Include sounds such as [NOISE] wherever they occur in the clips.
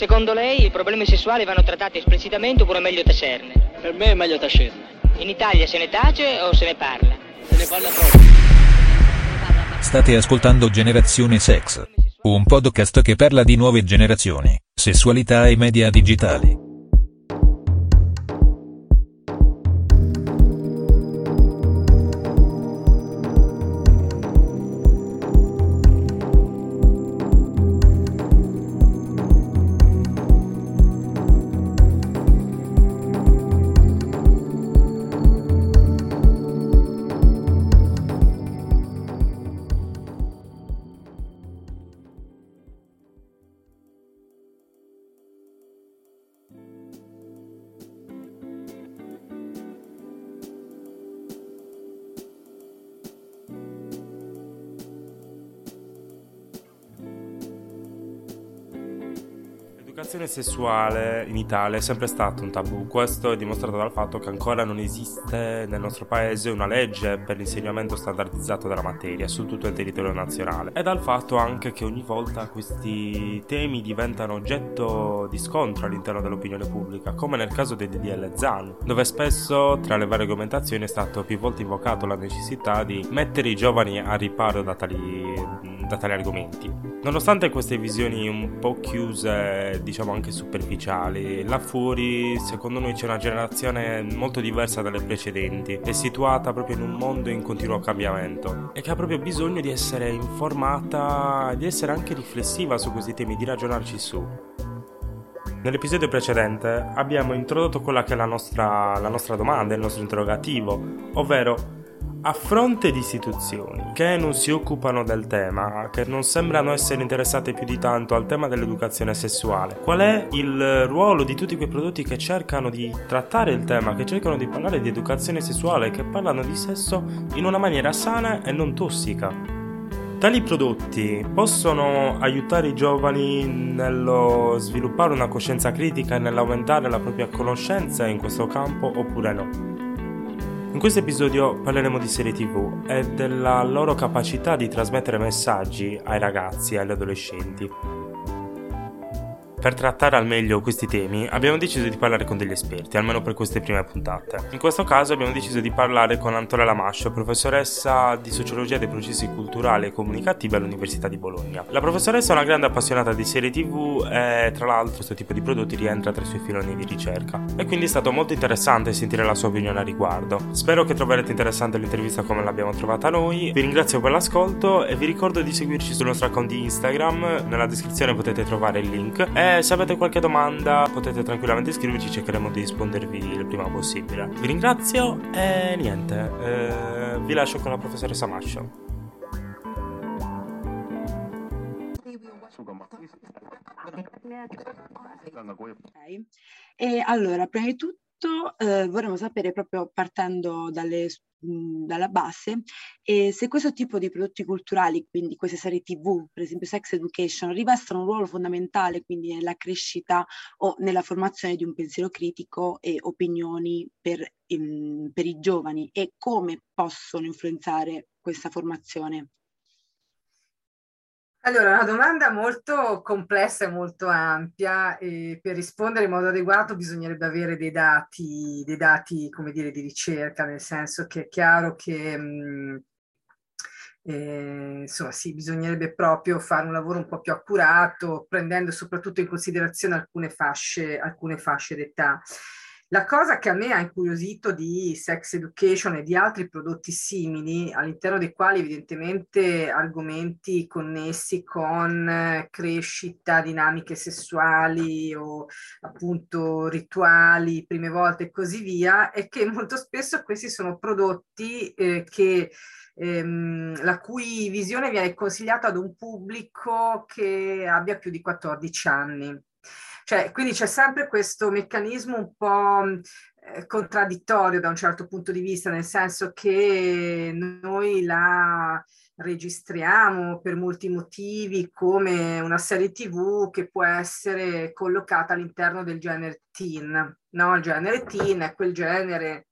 Secondo lei i problemi sessuali vanno trattati esplicitamente oppure è meglio tacerne? Per me è meglio tacerne. In Italia se ne tace o se ne parla? Se ne parla proprio. State ascoltando Generazione Sex. Un podcast che parla di nuove generazioni, sessualità e media digitali. L'educazione sessuale in Italia è sempre stato un tabù, questo è dimostrato dal fatto che ancora non esiste nel nostro paese una legge per l'insegnamento standardizzato della materia su tutto il territorio nazionale e dal fatto anche che ogni volta questi temi diventano oggetto di scontro all'interno dell'opinione pubblica, come nel caso del DDL ZAN, dove spesso tra le varie argomentazioni è stato più volte invocato la necessità di mettere i giovani a riparo da tali, da tali argomenti. Nonostante queste visioni un po' chiuse, diciamo anche superficiali, là fuori secondo noi c'è una generazione molto diversa dalle precedenti, è situata proprio in un mondo in continuo cambiamento e che ha proprio bisogno di essere informata, di essere anche riflessiva su questi temi, di ragionarci su. Nell'episodio precedente abbiamo introdotto quella che è la nostra, la nostra domanda, il nostro interrogativo, ovvero a fronte di istituzioni che non si occupano del tema, che non sembrano essere interessate più di tanto al tema dell'educazione sessuale, qual è il ruolo di tutti quei prodotti che cercano di trattare il tema, che cercano di parlare di educazione sessuale, che parlano di sesso in una maniera sana e non tossica? Tali prodotti possono aiutare i giovani nello sviluppare una coscienza critica e nell'aumentare la propria conoscenza in questo campo oppure no? In questo episodio parleremo di serie tv e della loro capacità di trasmettere messaggi ai ragazzi e agli adolescenti. Per trattare al meglio questi temi abbiamo deciso di parlare con degli esperti, almeno per queste prime puntate. In questo caso abbiamo deciso di parlare con Antonella Mascio, professoressa di sociologia dei processi culturali e comunicativi all'Università di Bologna. La professoressa è una grande appassionata di serie tv e tra l'altro questo tipo di prodotti rientra tra i suoi filoni di ricerca. E quindi è stato molto interessante sentire la sua opinione a riguardo. Spero che troverete interessante l'intervista come l'abbiamo trovata noi. Vi ringrazio per l'ascolto e vi ricordo di seguirci sul nostro account di Instagram. Nella descrizione potete trovare il link. E se avete qualche domanda potete tranquillamente scriverci, cercheremo di rispondervi il prima possibile. Vi ringrazio e niente, eh, vi lascio con la professoressa Mascio. E allora, prima di tutto eh, vorremmo sapere, proprio partendo dalle dalla base e se questo tipo di prodotti culturali, quindi queste serie tv, per esempio Sex Education, rivestono un ruolo fondamentale quindi nella crescita o nella formazione di un pensiero critico e opinioni per, in, per i giovani e come possono influenzare questa formazione. Allora, una domanda molto complessa e molto ampia e per rispondere in modo adeguato bisognerebbe avere dei dati, dei dati, come dire, di ricerca, nel senso che è chiaro che mh, eh, insomma, sì, bisognerebbe proprio fare un lavoro un po' più accurato, prendendo soprattutto in considerazione alcune fasce, alcune fasce d'età. La cosa che a me ha incuriosito di Sex Education e di altri prodotti simili, all'interno dei quali evidentemente argomenti connessi con eh, crescita, dinamiche sessuali o appunto rituali, prime volte e così via, è che molto spesso questi sono prodotti eh, che ehm, la cui visione viene consigliata ad un pubblico che abbia più di 14 anni. Cioè, quindi c'è sempre questo meccanismo un po' eh, contraddittorio da un certo punto di vista, nel senso che noi la registriamo per molti motivi come una serie tv che può essere collocata all'interno del genere teen. No? Il genere teen è quel genere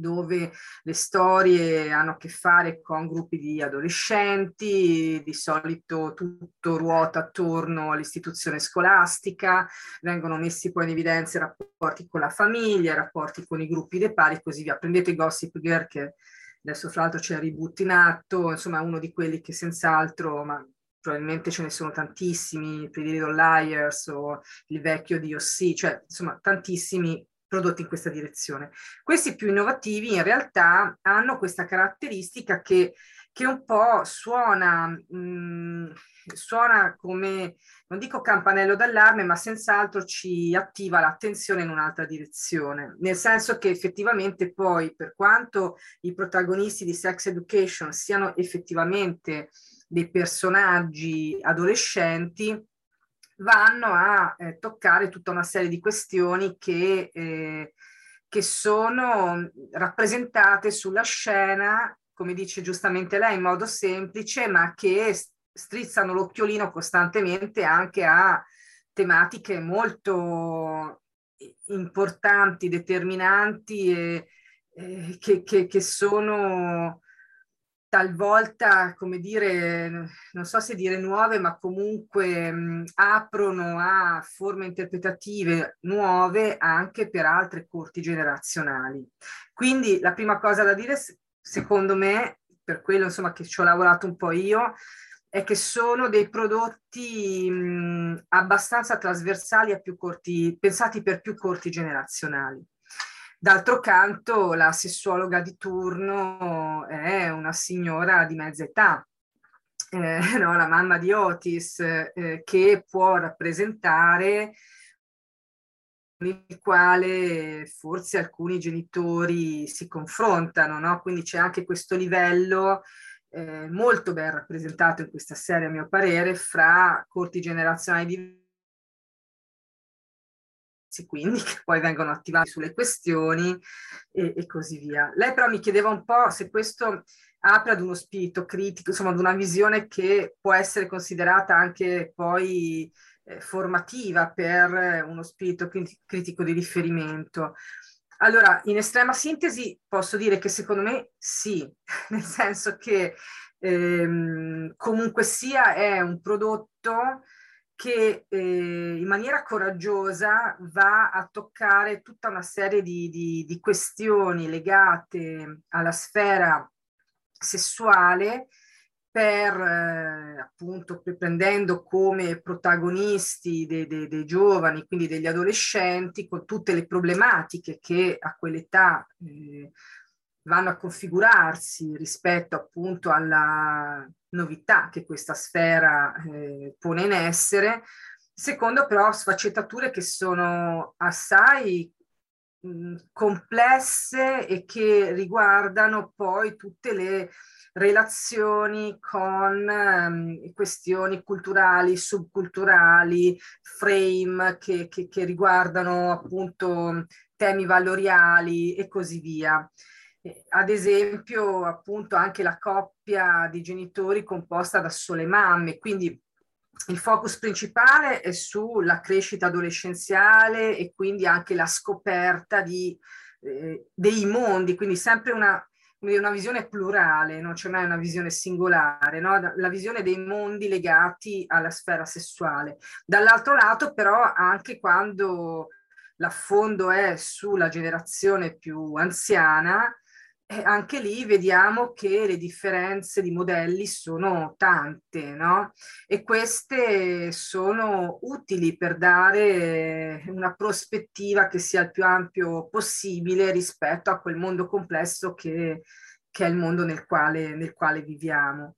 dove le storie hanno a che fare con gruppi di adolescenti, di solito tutto ruota attorno all'istituzione scolastica, vengono messi poi in evidenza i rapporti con la famiglia, i rapporti con i gruppi dei pari e così via. Prendete Gossip Girl che adesso fra l'altro c'è il reboot in atto, insomma uno di quelli che senz'altro, ma probabilmente ce ne sono tantissimi, Pretty Little Liars o il vecchio Ossi, cioè insomma tantissimi prodotti in questa direzione. Questi più innovativi in realtà hanno questa caratteristica che, che un po' suona, mh, mm, suona come, non dico campanello d'allarme, ma senz'altro ci attiva l'attenzione in un'altra direzione, nel senso che effettivamente poi, per quanto i protagonisti di Sex Education siano effettivamente dei personaggi adolescenti, vanno a eh, toccare tutta una serie di questioni che, eh, che sono rappresentate sulla scena, come dice giustamente lei, in modo semplice, ma che strizzano l'occhiolino costantemente anche a tematiche molto importanti, determinanti e, e che, che, che sono talvolta, come dire, non so se dire nuove, ma comunque mh, aprono a forme interpretative nuove anche per altre corti generazionali. Quindi la prima cosa da dire, secondo me, per quello insomma che ci ho lavorato un po' io, è che sono dei prodotti mh, abbastanza trasversali più corti, pensati per più corti generazionali. D'altro canto, la sessuologa di turno è una signora di mezza età, eh, [LAUGHS] no? la mamma di Otis, eh, che può rappresentare il quale forse alcuni genitori si confrontano, no? quindi c'è anche questo livello eh, molto ben rappresentato in questa serie, a mio parere, fra corti generazionali diversi quindi che [LAUGHS] poi vengono attivati sulle questioni e, e, così via. Lei però mi chiedeva un po' se questo apre ad uno spirito critico, insomma ad una visione che può essere considerata anche poi eh, formativa per uno spirito critico di riferimento. Allora, in estrema sintesi posso dire che secondo me sì, [LAUGHS] nel senso che ehm, comunque sia è un prodotto che eh, in maniera coraggiosa va a toccare tutta una serie di, di, di questioni legate alla sfera sessuale per eh, appunto prendendo come protagonisti dei, dei, dei, giovani, quindi degli adolescenti, con tutte le problematiche che a quell'età eh, vanno a configurarsi rispetto appunto alla novità che questa sfera eh, pone in essere, secondo però sfaccettature che sono assai mh, complesse e che riguardano poi tutte le relazioni con um, questioni culturali, subculturali, frame che, che, che riguardano appunto temi valoriali e così via ad esempio appunto anche la coppia di genitori composta da sole mamme, quindi il focus principale è sulla crescita adolescenziale e quindi anche la scoperta di, eh, dei mondi, quindi sempre una, una, visione plurale, non c'è mai una visione singolare, no? la visione dei mondi legati alla sfera sessuale. Dall'altro lato però anche quando l'affondo è sulla generazione più anziana, anche lì vediamo che le differenze di modelli sono tante, no? E queste sono utili per dare una prospettiva che sia il più ampio possibile rispetto a quel mondo complesso che, che è il mondo nel quale, nel quale viviamo.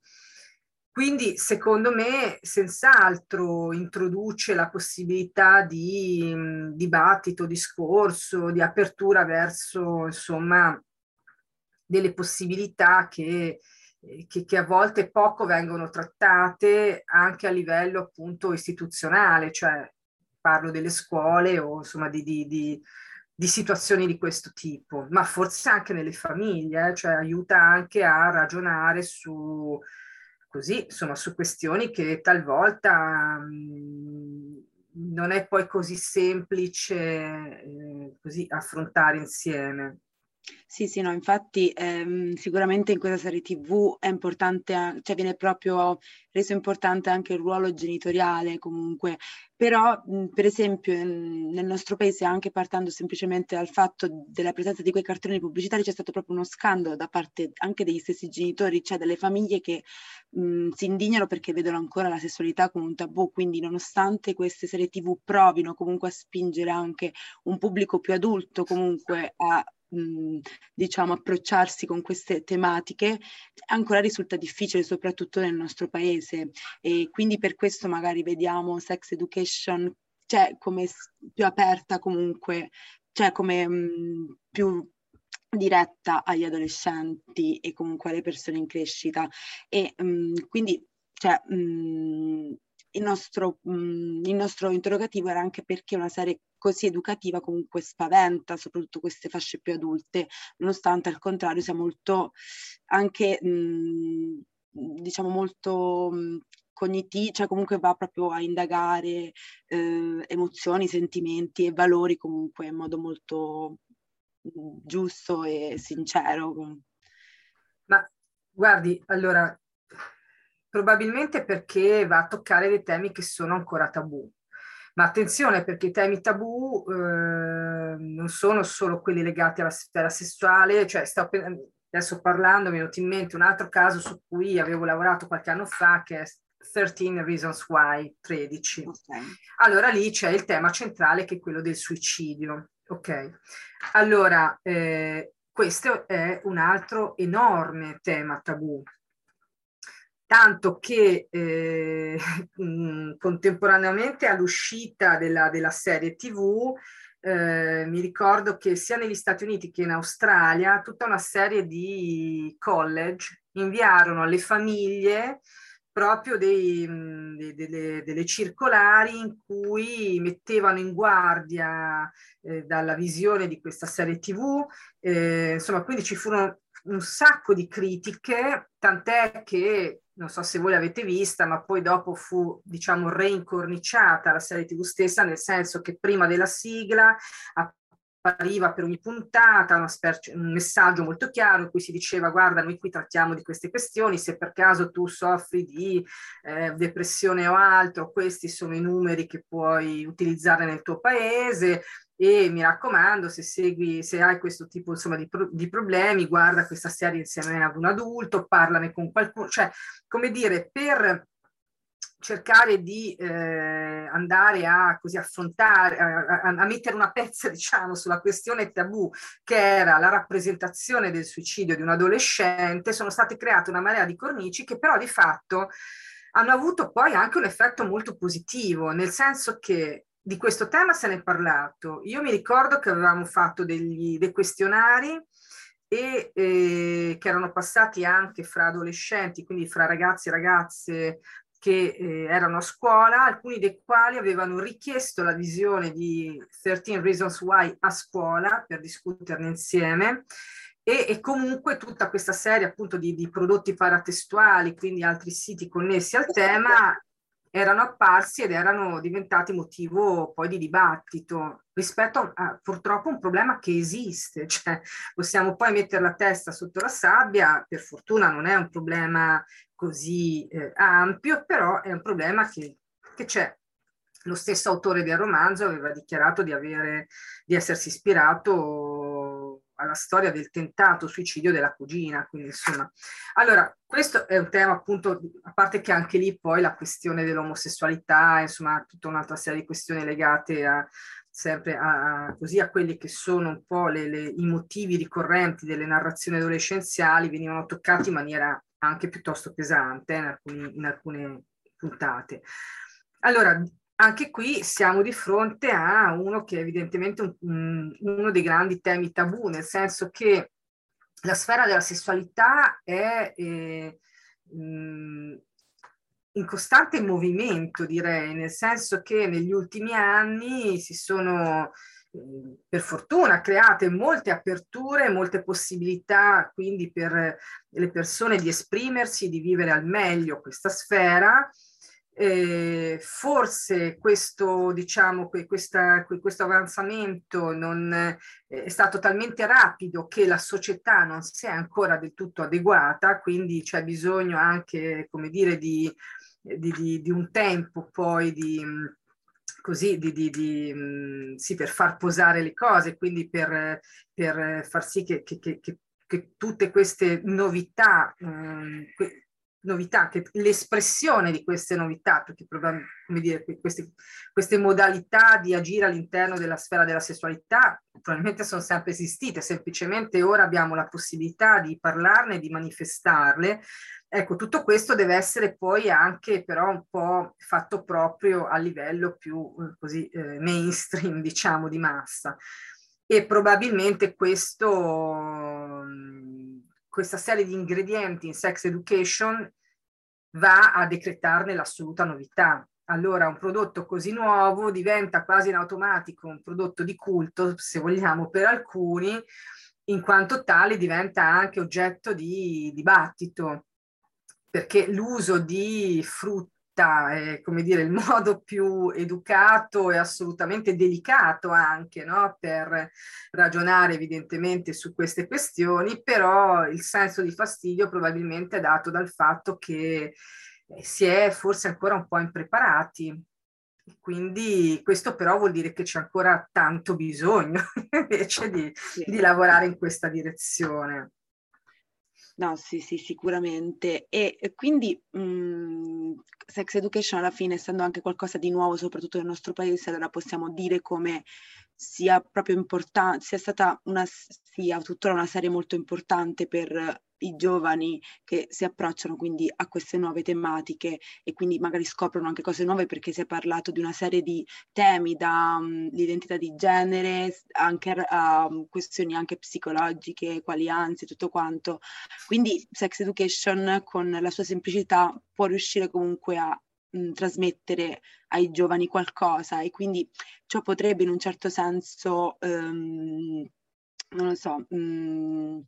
Quindi, secondo me, senz'altro introduce la possibilità di mh, dibattito, discorso, di apertura verso, insomma, delle possibilità che, eh, che, che, a volte poco vengono trattate anche a livello appunto istituzionale, cioè parlo delle scuole o insomma di, di, di, di situazioni di questo tipo, ma forse anche nelle famiglie, eh, cioè aiuta anche a ragionare su, così, insomma, su questioni che talvolta mh, non è poi così semplice eh, così affrontare insieme. Sì, sì, no, infatti ehm, sicuramente in questa serie TV è importante, cioè viene proprio reso importante anche il ruolo genitoriale comunque, però per esempio nel nostro paese anche partendo semplicemente dal fatto della presenza di quei cartoni pubblicitari c'è stato proprio uno scandalo da parte anche degli stessi genitori, cioè delle famiglie che mh, si indignano perché vedono ancora la sessualità come un tabù, quindi nonostante queste serie TV provino comunque a spingere anche un pubblico più adulto comunque a diciamo, approcciarsi con queste tematiche ancora risulta difficile, soprattutto nel nostro paese. E quindi per questo magari vediamo sex education cioè, come più aperta comunque, cioè come mh, più diretta agli adolescenti e comunque alle persone in crescita. E mh, quindi cioè, mh, il nostro, il nostro interrogativo era anche perché una serie così educativa comunque spaventa soprattutto queste fasce più adulte, nonostante al contrario sia molto anche, mh, diciamo, molto mh, cognitivo, cioè comunque va proprio a indagare eh, emozioni, sentimenti e valori comunque in modo molto giusto e sincero. Ma guardi, allora probabilmente perché va a toccare dei temi che sono ancora tabù. Ma attenzione perché i temi tabù eh, non sono solo quelli legati alla sfera sessuale, cioè sto adesso parlando mi è venuto in mente un altro caso su cui avevo lavorato qualche anno fa che è 13 Reasons Why 13. Okay. Allora lì c'è il tema centrale che è quello del suicidio. Ok, allora eh, questo è un altro enorme tema tabù tanto che eh, [LAUGHS] contemporaneamente all'uscita della, della serie TV eh, mi ricordo che sia negli Stati Uniti che in Australia tutta una serie di college inviarono alle famiglie proprio dei, de, delle, delle, circolari in cui mettevano in guardia eh, dalla visione di questa serie tv, eh, insomma quindi ci furono un sacco di critiche, tant'è che non so se voi l'avete vista, ma poi dopo fu, diciamo, reincorniciata la serie TV stessa, nel senso che prima della sigla appariva per ogni puntata sper- un messaggio molto chiaro in cui si diceva guarda noi qui trattiamo di queste questioni, se per caso tu soffri di eh, depressione o altro, questi sono i numeri che puoi utilizzare nel tuo paese, e mi raccomando, se segui, se hai questo tipo insomma, di, pro- di, problemi, guarda questa serie insieme ad un adulto, parlane con qualcuno, cioè come dire, per cercare di eh, andare a così affrontare, a, a, a, mettere una pezza, [LAUGHS] diciamo, sulla questione tabù che era la rappresentazione del suicidio di un adolescente, sono state create una marea di cornici che però di fatto hanno avuto poi anche un effetto molto positivo, nel senso che di questo tema se ne è parlato. Io mi ricordo che avevamo fatto degli, dei questionari e eh, che erano passati anche fra adolescenti, quindi fra ragazzi e ragazze che eh, erano a scuola, alcuni dei quali avevano richiesto la visione di 13 Reasons Why a scuola per discuterne insieme. E, e comunque tutta questa serie appunto di, di prodotti paratestuali, quindi altri siti connessi al tema, erano apparsi ed erano diventati motivo poi di dibattito rispetto a purtroppo un problema che esiste, [LAUGHS] cioè possiamo poi mettere la testa sotto la sabbia, per fortuna non è un problema così eh, ampio, però è un problema che, che c'è. Lo stesso autore del romanzo aveva dichiarato di, avere, di essersi ispirato alla storia del tentato suicidio della cugina. Quindi, insomma, allora, questo è un tema appunto, a parte che anche lì poi la questione dell'omosessualità, insomma, tutta un'altra serie di questioni legate a, sempre a, a, così a quelli che sono un po' le, le, i motivi ricorrenti delle narrazioni adolescenziali venivano toccati in maniera anche piuttosto pesante in, alcuni, in alcune puntate. Allora, anche qui siamo di fronte a uno che è evidentemente un, un, uno dei grandi temi tabù, nel senso che la sfera della sessualità è eh, in costante movimento, direi, nel senso che negli ultimi anni si sono per fortuna create molte aperture, molte possibilità quindi per le persone di esprimersi, di vivere al meglio questa sfera Eh, forse questo, diciamo, questa, questo avanzamento non eh, è stato talmente rapido che la società non si è ancora del tutto adeguata, quindi c'è bisogno anche, come dire, di, di, di, di un tempo poi di così di, di, sì, per far posare le cose, quindi per, per far sì che, che, che, che, tutte queste novità, eh, novità, che l'espressione di queste novità, perché come dire, queste, queste, modalità di agire all'interno della sfera della sessualità probabilmente sono sempre esistite, semplicemente ora abbiamo la possibilità di parlarne, di manifestarle. Ecco, tutto questo deve essere poi anche però un po' fatto proprio a livello più eh, così eh, mainstream, [LAUGHS] diciamo, di massa. E probabilmente questo questa serie di ingredienti in sex education va a decretarne l'assoluta novità. Allora un prodotto così nuovo diventa quasi in automatico un prodotto di culto, se vogliamo, per alcuni, in quanto tale diventa anche oggetto di dibattito, perché l'uso di frutti è, come dire, il [LAUGHS] modo più educato e assolutamente delicato anche no? per ragionare evidentemente su queste questioni, però il senso di fastidio probabilmente è dato dal fatto che eh, si è forse ancora un po' impreparati. Quindi questo però vuol dire che c'è ancora tanto bisogno [LAUGHS] invece di, di lavorare in questa direzione. No, sì, sì, sicuramente. E, quindi mh, mhmm, sex education alla fine, essendo anche qualcosa di nuovo, soprattutto nel nostro paese, allora possiamo dire come sia proprio importante, sia stata una, sia tuttora una serie molto importante per i giovani che si approcciano quindi a queste nuove tematiche e quindi magari scoprono anche cose nuove perché si è parlato di una serie di temi dall'identità di genere anche a um, questioni anche psicologiche, quali ansie, tutto quanto. Quindi sex education con la sua semplicità può riuscire comunque a mh, trasmettere ai giovani qualcosa e quindi ciò potrebbe in un certo senso, um, non lo so, mh,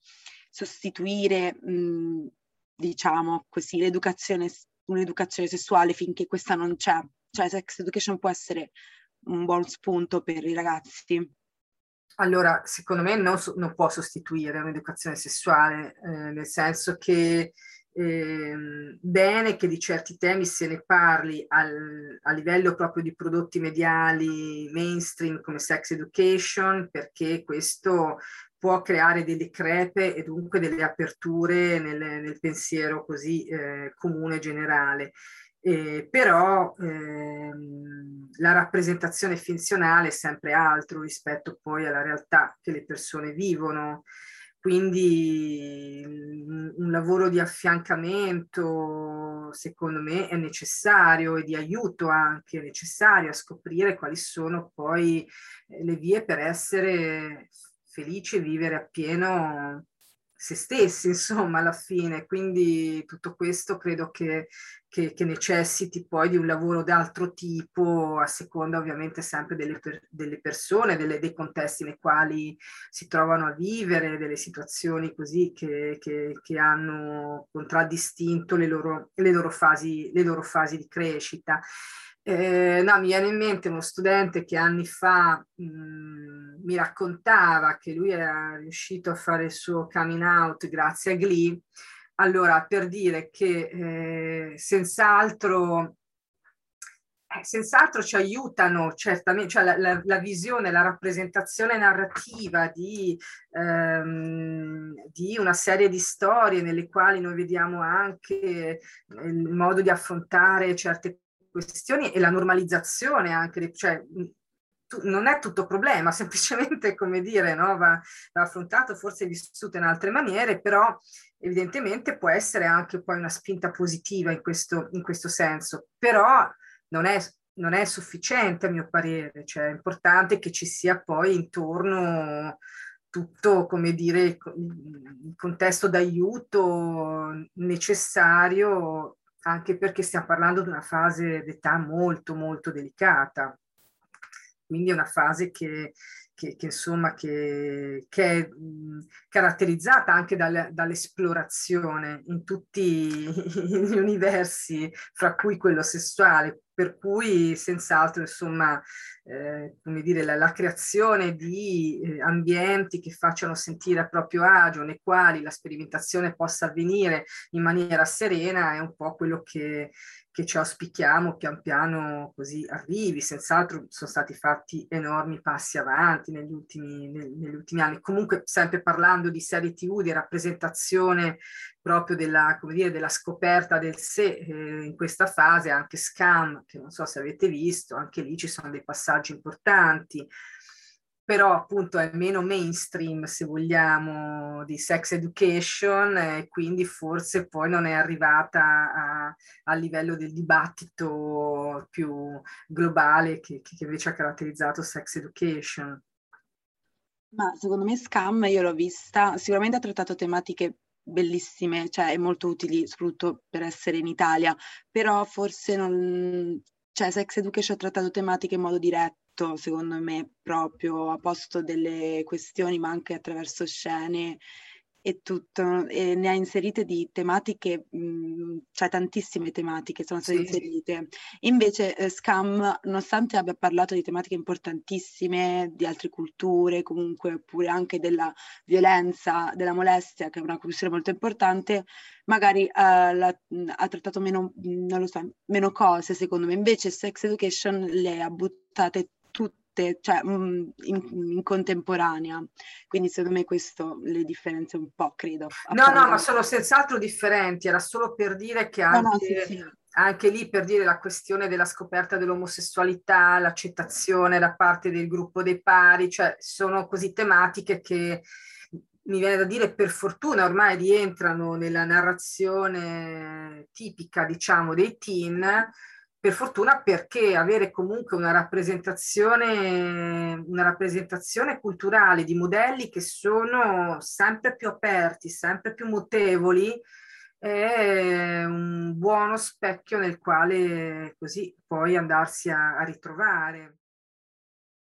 sostituire, mh, diciamo così, l'educazione, un'educazione sessuale finché questa non c'è. Cioè sex education può essere un buon spunto per i ragazzi. Allora, secondo me non, non può sostituire un'educazione sessuale, eh, nel senso che eh, bene che di certi temi se ne parli al, a livello proprio di prodotti mediali mainstream come sex education, perché questo può creare delle crepe e dunque delle aperture nel, nel pensiero così eh, comune generale. Eh, però ehm, la rappresentazione finzionale è sempre altro rispetto poi alla realtà che le persone vivono. Quindi un lavoro di affiancamento, secondo me, è necessario e di aiuto anche necessario a scoprire quali sono poi le vie per essere felici e vivere appieno se stessi, insomma, alla fine. Quindi tutto questo credo che, che, che necessiti poi di un lavoro d'altro tipo, a seconda ovviamente sempre delle, per, delle persone, delle, dei contesti nei quali si trovano a vivere, delle situazioni così che, che, hanno contraddistinto le loro, le, loro fasi, le loro fasi di crescita. Eh, no, mi viene in mente uno studente che anni fa mh, mi raccontava che lui era riuscito a fare il suo coming out grazie a Glee. Allora, per dire che eh, senz'altro, eh, senz'altro ci aiutano certamente, cioè la, la, la, visione, la rappresentazione narrativa di, ehm, di, una serie di storie nelle quali noi vediamo anche il modo di affrontare certe questioni e la normalizzazione anche, cioè non è tutto problema, [LAUGHS] semplicemente come dire, no? va, va, affrontato, forse vissuto in altre maniere, però evidentemente può essere anche poi una spinta positiva in questo, in questo senso, però non è, non è sufficiente a mio parere, cioè è importante che ci sia poi intorno tutto, come dire, il contesto d'aiuto necessario anche perché stiamo parlando di una fase d'età molto molto delicata. Quindi è una fase che, che, che insomma che, che è caratterizzata anche dal, dall'esplorazione in tutti [LAUGHS] gli universi, fra cui quello sessuale, per cui senz'altro insomma eh, come dire, la, la creazione di eh, ambienti che facciano sentire a proprio agio, nei quali la sperimentazione possa avvenire in maniera serena è un po' quello che, che ci auspichiamo pian piano così arrivi. Senz'altro sono stati fatti enormi passi avanti negli ultimi, negli ultimi anni. Comunque sempre parlando di serie TV, di rappresentazione proprio della, dire, della scoperta del sé eh, in questa fase, anche Scam, che non so se avete visto, anche lì ci sono dei passaggi importanti, però appunto è meno mainstream se vogliamo di sex education e quindi forse poi non è arrivata a, a livello del dibattito più globale che, che invece ha caratterizzato sex education. Ma secondo me Scam io l'ho vista, sicuramente ha trattato tematiche bellissime, cioè molto utili soprattutto per essere in Italia, però forse non, cioè Sex Education ha trattato tematiche in modo diretto, secondo me, proprio a posto delle questioni, ma anche attraverso scene e tutto, e ne ha inserite di tematiche, mh, cioè tantissime tematiche sono state sì. inserite. Invece eh, Scam, nonostante abbia parlato di tematiche importantissime, di altre culture, comunque, oppure anche della violenza, della molestia, che è una questione molto importante, magari eh, la, ha trattato meno, non lo so, meno cose, secondo me. Invece Sex Education le ha buttate tutte tutte, cioè in, in, contemporanea. Quindi secondo me questo le differenzia un po', credo. No, no, ma sono senz'altro differenti, era solo per dire che anche... No, no, sì, sì. Anche lì per dire la questione della scoperta dell'omosessualità, l'accettazione da parte del gruppo dei pari, cioè sono così tematiche che mi viene da dire per fortuna ormai rientrano nella narrazione tipica, diciamo, dei teen, per fortuna perché avere comunque una rappresentazione, una rappresentazione culturale di modelli che sono sempre più aperti, sempre più mutevoli, è un buono specchio nel quale così poi andarsi a, a ritrovare.